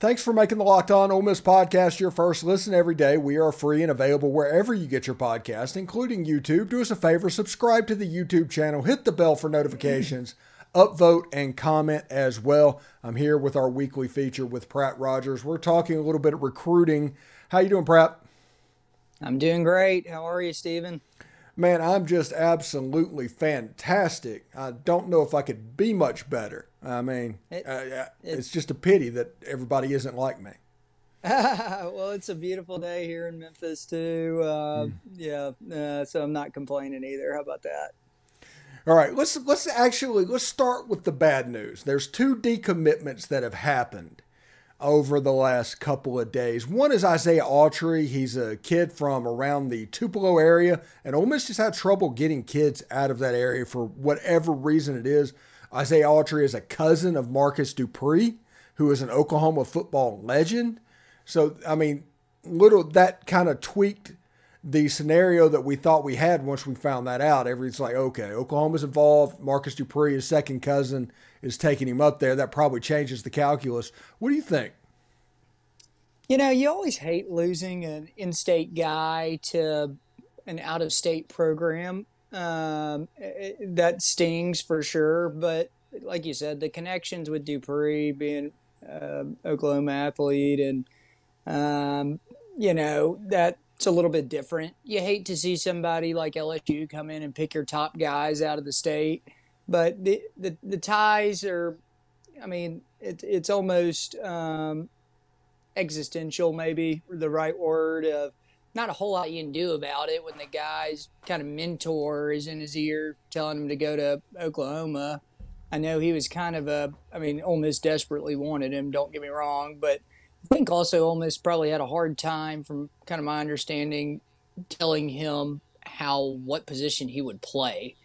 Thanks for making the Locked On Ole Miss podcast your first listen every day. We are free and available wherever you get your podcast, including YouTube. Do us a favor, subscribe to the YouTube channel, hit the bell for notifications, upvote, and comment as well. I'm here with our weekly feature with Pratt Rogers. We're talking a little bit of recruiting. How you doing, Pratt? I'm doing great. How are you, Stephen? Man, I'm just absolutely fantastic. I don't know if I could be much better. I mean, it, uh, it's just a pity that everybody isn't like me. well, it's a beautiful day here in Memphis too. Uh, mm. Yeah, uh, so I'm not complaining either. How about that? All right, let's let's actually let's start with the bad news. There's two decommitments that have happened over the last couple of days. One is Isaiah Autry. He's a kid from around the Tupelo area, and Ole Miss just had trouble getting kids out of that area for whatever reason it is. Isaiah Autry is a cousin of Marcus Dupree, who is an Oklahoma football legend. So, I mean, little that kind of tweaked the scenario that we thought we had once we found that out. Everybody's like, okay, Oklahoma's involved. Marcus Dupree, his second cousin, is taking him up there. That probably changes the calculus. What do you think? You know, you always hate losing an in state guy to an out of state program. Um, it, that stings for sure. But like you said, the connections with Dupree being uh, Oklahoma athlete, and um, you know that's a little bit different. You hate to see somebody like LSU come in and pick your top guys out of the state, but the the, the ties are, I mean, it, it's almost um, existential, maybe the right word of not a whole lot you can do about it when the guy's kind of mentor is in his ear telling him to go to Oklahoma. I know he was kind of a, I mean, Ole Miss desperately wanted him, don't get me wrong, but I think also Ole Miss probably had a hard time, from kind of my understanding, telling him how, what position he would play.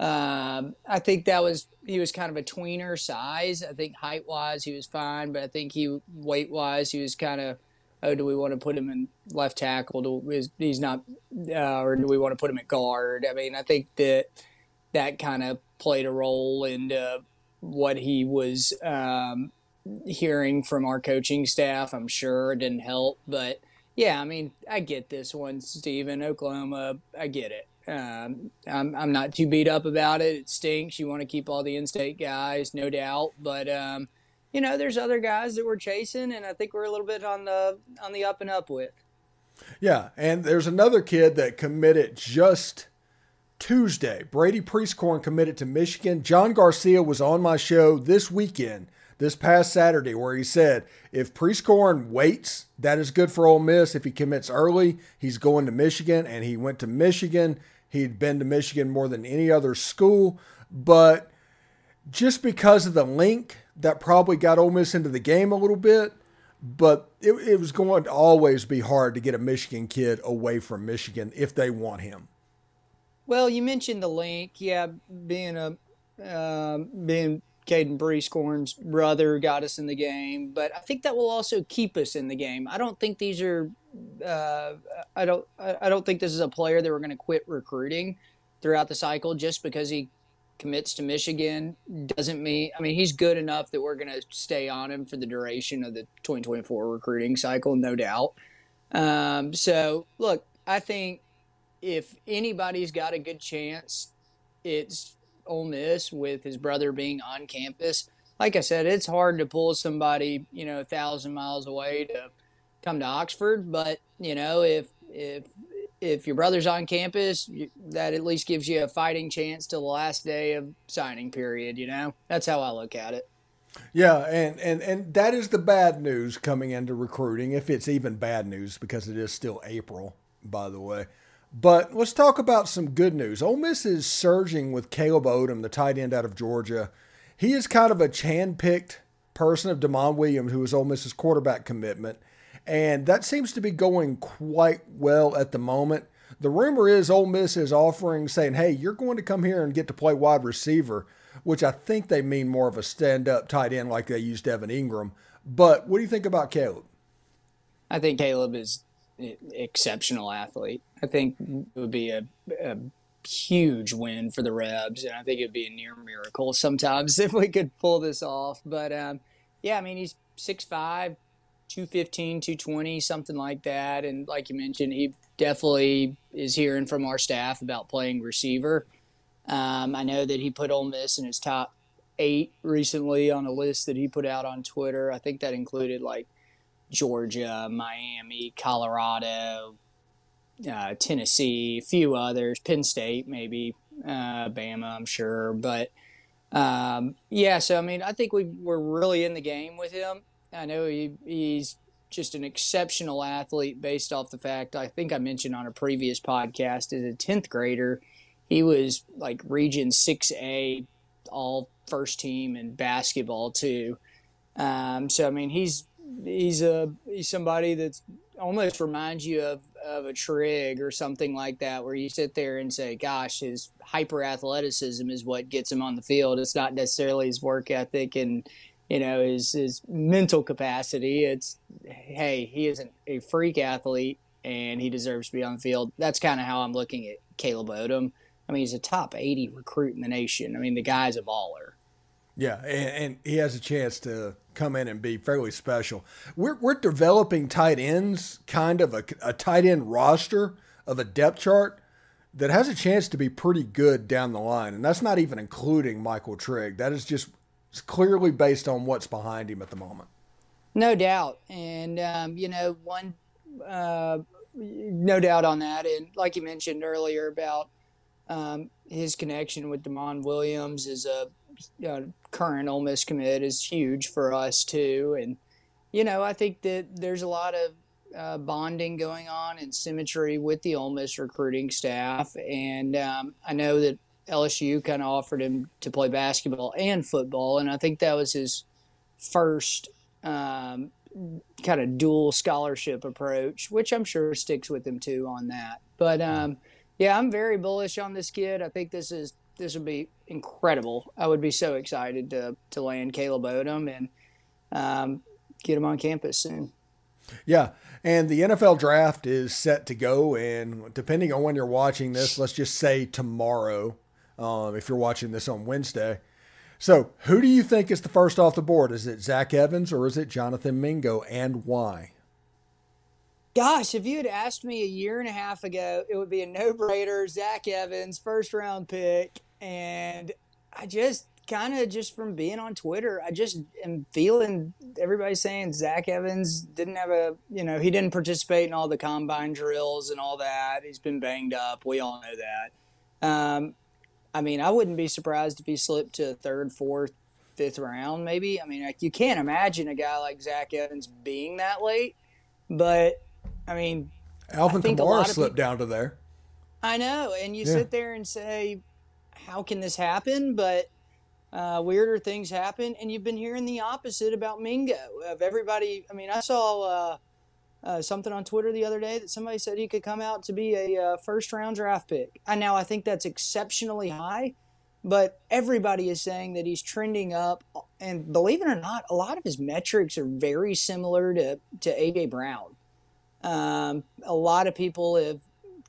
Um, I think that was, he was kind of a tweener size. I think height wise, he was fine, but I think he, weight wise, he was kind of, oh, do we want to put him in left tackle? Do, is, he's not, uh, or do we want to put him at guard? I mean, I think that that kind of played a role in uh, what he was um, hearing from our coaching staff. I'm sure it didn't help, but yeah, I mean, I get this one, Stephen. Oklahoma, I get it. Um, I'm, I'm not too beat up about it. It stinks. You want to keep all the in-state guys, no doubt, but um, you know, there's other guys that we're chasing, and I think we're a little bit on the on the up and up with. Yeah, and there's another kid that committed just Tuesday. Brady Prieskorn committed to Michigan. John Garcia was on my show this weekend, this past Saturday, where he said if Prieskorn waits, that is good for Ole Miss. If he commits early, he's going to Michigan, and he went to Michigan. He'd been to Michigan more than any other school, but just because of the link that probably got Ole Miss into the game a little bit, but it, it was going to always be hard to get a Michigan kid away from Michigan if they want him. Well, you mentioned the link, yeah, being a uh, being Caden Prieskorn's brother got us in the game, but I think that will also keep us in the game. I don't think these are. Uh, I don't. I don't think this is a player that we're going to quit recruiting throughout the cycle just because he commits to Michigan doesn't mean I mean he's good enough that we're going to stay on him for the duration of the 2024 recruiting cycle, no doubt. Um, so look, I think if anybody's got a good chance, it's Ole Miss with his brother being on campus. Like I said, it's hard to pull somebody you know a thousand miles away to come to Oxford, but you know if if if your brother's on campus, that at least gives you a fighting chance till the last day of signing period. You know, that's how I look at it. Yeah, and, and and that is the bad news coming into recruiting, if it's even bad news, because it is still April, by the way. But let's talk about some good news. Ole Miss is surging with Caleb Odom, the tight end out of Georgia. He is kind of a chan picked person of Demond Williams, who was Ole Miss's quarterback commitment. And that seems to be going quite well at the moment. The rumor is Ole Miss is offering, saying, hey, you're going to come here and get to play wide receiver, which I think they mean more of a stand up tight end like they used Evan Engram. But what do you think about Caleb? I think Caleb is an exceptional athlete. I think it would be a, a huge win for the Rebs, and I think it'd be a near miracle sometimes if we could pull this off. But um, yeah, I mean, he's 6'5", 215, 220, something like that. And like you mentioned, he definitely is hearing from our staff about playing receiver. Um, I know that he put Ole Miss in his top eight recently on a list that he put out on Twitter. I think that included like Georgia, Miami, Colorado, uh, Tennessee, a few others, Penn State, maybe, uh, Bama, I'm sure. But um, yeah, so I mean, I think we we're really in the game with him. I know he, he's just an exceptional athlete based off the fact I think I mentioned on a previous podcast as a 10th grader, he was like region 6A, all first team in basketball too. Um, so I mean, he's he's a he's somebody that's almost reminds you of of a Trigg or something like that, where you sit there and say, "Gosh, his hyper athleticism is what gets him on the field. It's not necessarily his work ethic and you know his his mental capacity. It's hey, he isn't a freak athlete and he deserves to be on the field. That's kind of how I'm looking at Caleb Odom. I mean, he's a top 80 recruit in the nation. I mean, the guy's a baller. Yeah, and, and, he has a chance to come in and be fairly special. We're, we're developing tight ends, kind of a, a tight end roster of a depth chart that has a chance to be pretty good down the line. And that's not even including Michael Trigg. That is just clearly based on what's behind him at the moment. No doubt. And, um, you know, one, uh, no doubt on that. And like you mentioned earlier about um, his connection with Demond Williams is a current Ole Miss commit is huge for us too. And you know, I think that there's a lot of uh, bonding going on and symmetry with the Ole Miss recruiting staff. And um, I know that LSU kind of offered him to play basketball and football, and I think that was his first um, kind of dual scholarship approach, which I'm sure sticks with him too on that. But um, yeah, I'm very bullish on this kid. I think this is this would be incredible. I would be so excited to to land Caleb Odom and um, get him on campus soon. Yeah, and the NFL draft is set to go, and depending on when you're watching this, let's just say tomorrow, um, if you're watching this on Wednesday. So, who do you think is the first off the board? Is it Zach Evans or is it Jonathan Mingo, and why? Gosh, if you had asked me a year and a half ago, it would be a no-brainer. Zach Evans, first round pick, and I just kind of just from being on Twitter, I just am feeling everybody saying Zach Evans didn't have a, you know, he didn't participate in all the combine drills and all that. He's been banged up. We all know that. Um, I mean, I wouldn't be surprised if he slipped to third, fourth, fifth round, maybe. I mean, like, you can't imagine a guy like Zach Evans being that late. But I mean, Alvin Kamara slipped people, down to there. I know, and you yeah. sit there and say, how can this happen? But uh, weirder things happen, and you've been hearing the opposite about Mingo. Of everybody, I mean, I saw uh, uh, something on Twitter the other day that somebody said he could come out to be a uh, first round draft pick. And now I think that's exceptionally high, but everybody is saying that he's trending up. And believe it or not, a lot of his metrics are very similar to to AJ Brown. Um, a lot of people have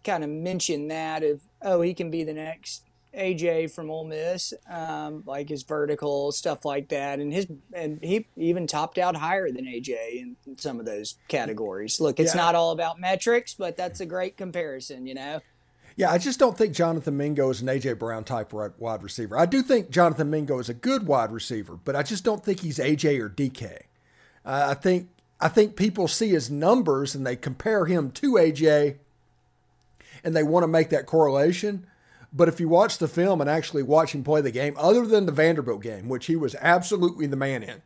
kind of mentioned that of oh he can be the next AJ from Ole Miss, um, like his vertical stuff like that, and his and he even topped out higher than AJ in some of those categories. Look, it's yeah. not all about metrics, but that's a great comparison, you know. Yeah, I just don't think Jonathan Mingo is an AJ Brown type wide receiver. I do think Jonathan Mingo is a good wide receiver, but I just don't think he's AJ or DK. Uh, I think I think people see his numbers and they compare him to AJ, and they want to make that correlation but if you watch the film and actually watch him play the game, other than the Vanderbilt game, which he was absolutely the man in,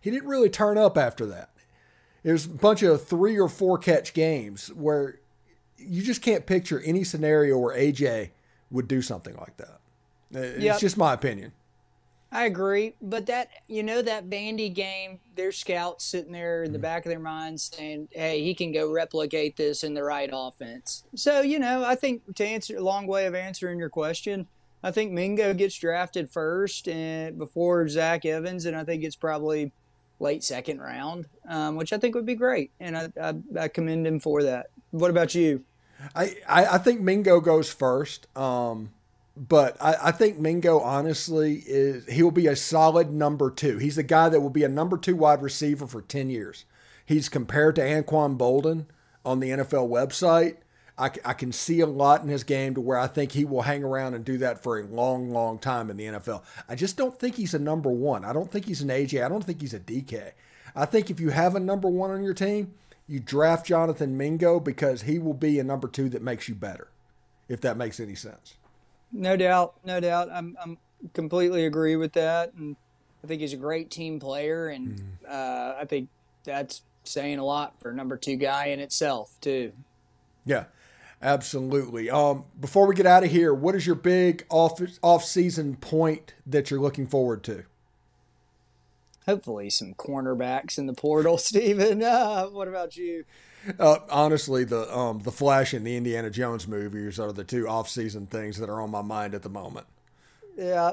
he didn't really turn up after that. There's a bunch of three or four catch games where you just can't picture any scenario where AJ would do something like that. Uh, it's yep. just my opinion. I agree, but that you know that Vandy game, their scouts sitting there in the mm-hmm. back of their minds saying, "Hey, he can go replicate this in the right offense." So you know, I think to answer a long way of answering your question, I think Mingo gets drafted first and before Zach Evans, and I think it's probably late second round, um, which I think would be great, and I, I, I commend him for that. What about you? I, I, I think Mingo goes first. Um, but I, I, think Mingo honestly is he'll be a solid number two. He's a guy that will be a number two wide receiver for ten years. He's compared to Anquan Boldin on the NFL website. I, I can see a lot in his game to where I think he will hang around and do that for a long, long time in the NFL. I just don't think he's a number one. I don't think he's an AJ. I don't think he's a DK. I think if you have a number one on your team, you draft Jonathan Mingo because he will be a number two that makes you better, if that makes any sense. No doubt, no doubt. I'm, I'm completely agree with that, and I think he's a great team player, and mm. uh, I think that's saying a lot for number two guy in itself too. Yeah, absolutely. Um, before we get out of here, what is your big off off season point that you're looking forward to? Hopefully, some cornerbacks in the portal, Stephen. Uh, what about you? Uh, honestly, the um, the Flash and the Indiana Jones movies are the two off season things that are on my mind at the moment. Yeah,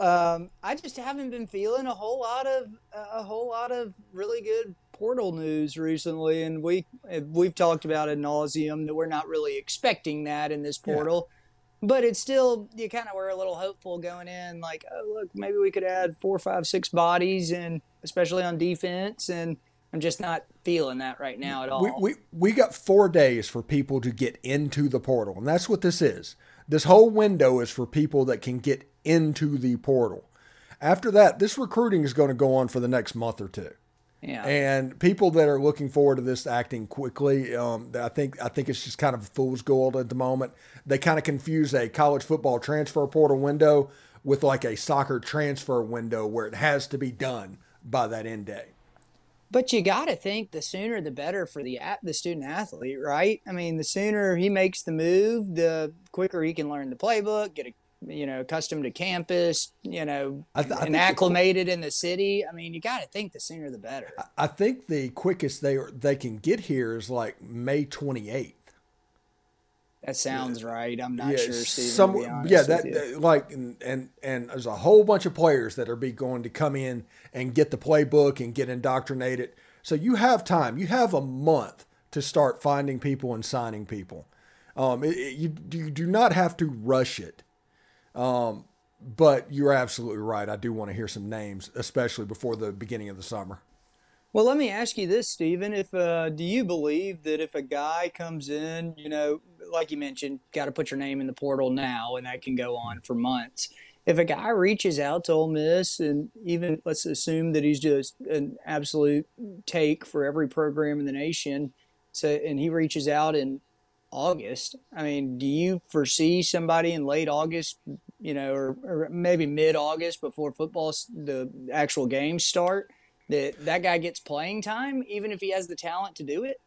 um, I just haven't been feeling a whole lot of a whole lot of really good portal news recently, and we we've talked about ad nauseum that we're not really expecting that in this portal. But it's still you kind of were a little hopeful going in, like oh look, maybe we could add four, five, six bodies, and especially on defense. And I'm just not feeling that right now at all. We, we we got four days for people to get into the portal, and that's what this is. This whole window is for people that can get into the portal. After that, this recruiting is going to go on for the next month or two. Yeah. And people that are looking forward to this acting quickly, um, I think I think it's just kind of fool's gold at the moment. They kind of confuse a college football transfer portal window with like a soccer transfer window where it has to be done by that end day. But you got to think the sooner the better for the the student athlete, right? I mean, the sooner he makes the move, the quicker he can learn the playbook, get a you know, accustomed to campus, you know, I th- I and acclimated the, in the city. I mean, you got to think the sooner the better. I think the quickest they they can get here is like May 28th. That sounds yeah. right. I'm not yeah, sure, Steven, some, yeah, that, that, like and, and and there's a whole bunch of players that are be going to come in and get the playbook and get indoctrinated. So you have time. You have a month to start finding people and signing people. Um, it, it, you, you do not have to rush it. Um, but you're absolutely right. I do want to hear some names, especially before the beginning of the summer. Well, let me ask you this, Stephen. If uh, do you believe that if a guy comes in, you know, like you mentioned, got to put your name in the portal now, and that can go on for months. If a guy reaches out to Ole Miss, and even let's assume that he's just an absolute take for every program in the nation, so and he reaches out in August. I mean, do you foresee somebody in late August you know, or, or maybe mid August before football, the actual games start, that that guy gets playing time, even if he has the talent to do it?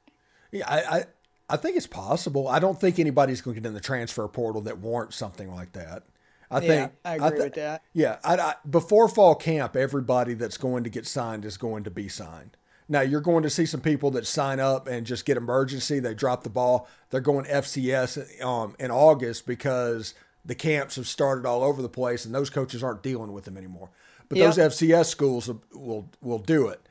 Yeah, I, I, I think it's possible. I don't think anybody's going to get in the transfer portal that warrants something like that. I think yeah, I agree I th- with that. Yeah, I, I, before fall camp, everybody that's going to get signed is going to be signed. Now you're going to see some people that sign up and just get emergency. They drop the ball. They're going FCS um, in August because the camps have started all over the place, and those coaches aren't dealing with them anymore. But yep. those FCS schools will will do it.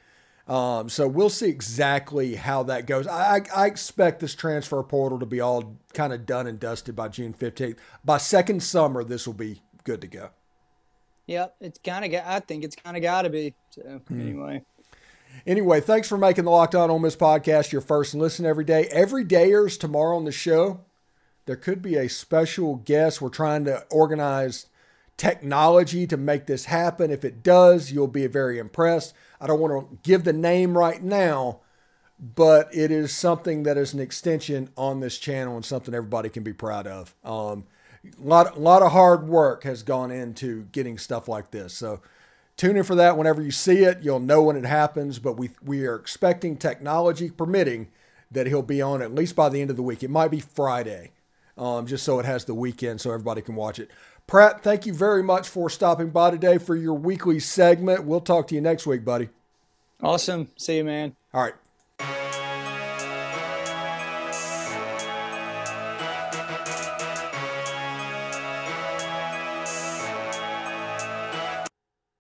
Um, so we'll see exactly how that goes. I, I expect this transfer portal to be all kind of done and dusted by June 15th. By second summer, this will be good to go. Yep, it's kind of. I think it's kind of got to be. So hmm. anyway. Anyway, thanks for making the Locked On Ole Miss podcast your first listen every day. Every dayers tomorrow on the show there could be a special guest. We're trying to organize technology to make this happen. If it does, you'll be very impressed. I don't want to give the name right now, but it is something that is an extension on this channel and something everybody can be proud of. Um, a lot, a lot of hard work has gone into getting stuff like this. So tune in for that whenever you see it. You'll know when it happens, but we, we are expecting technology permitting that he'll be on at least by the end of the week. It might be Friday um, just so it has the weekend so everybody can watch it. Pratt, thank you very much for stopping by today for your weekly segment. We'll talk to you next week, buddy. Awesome. See you, man. All right.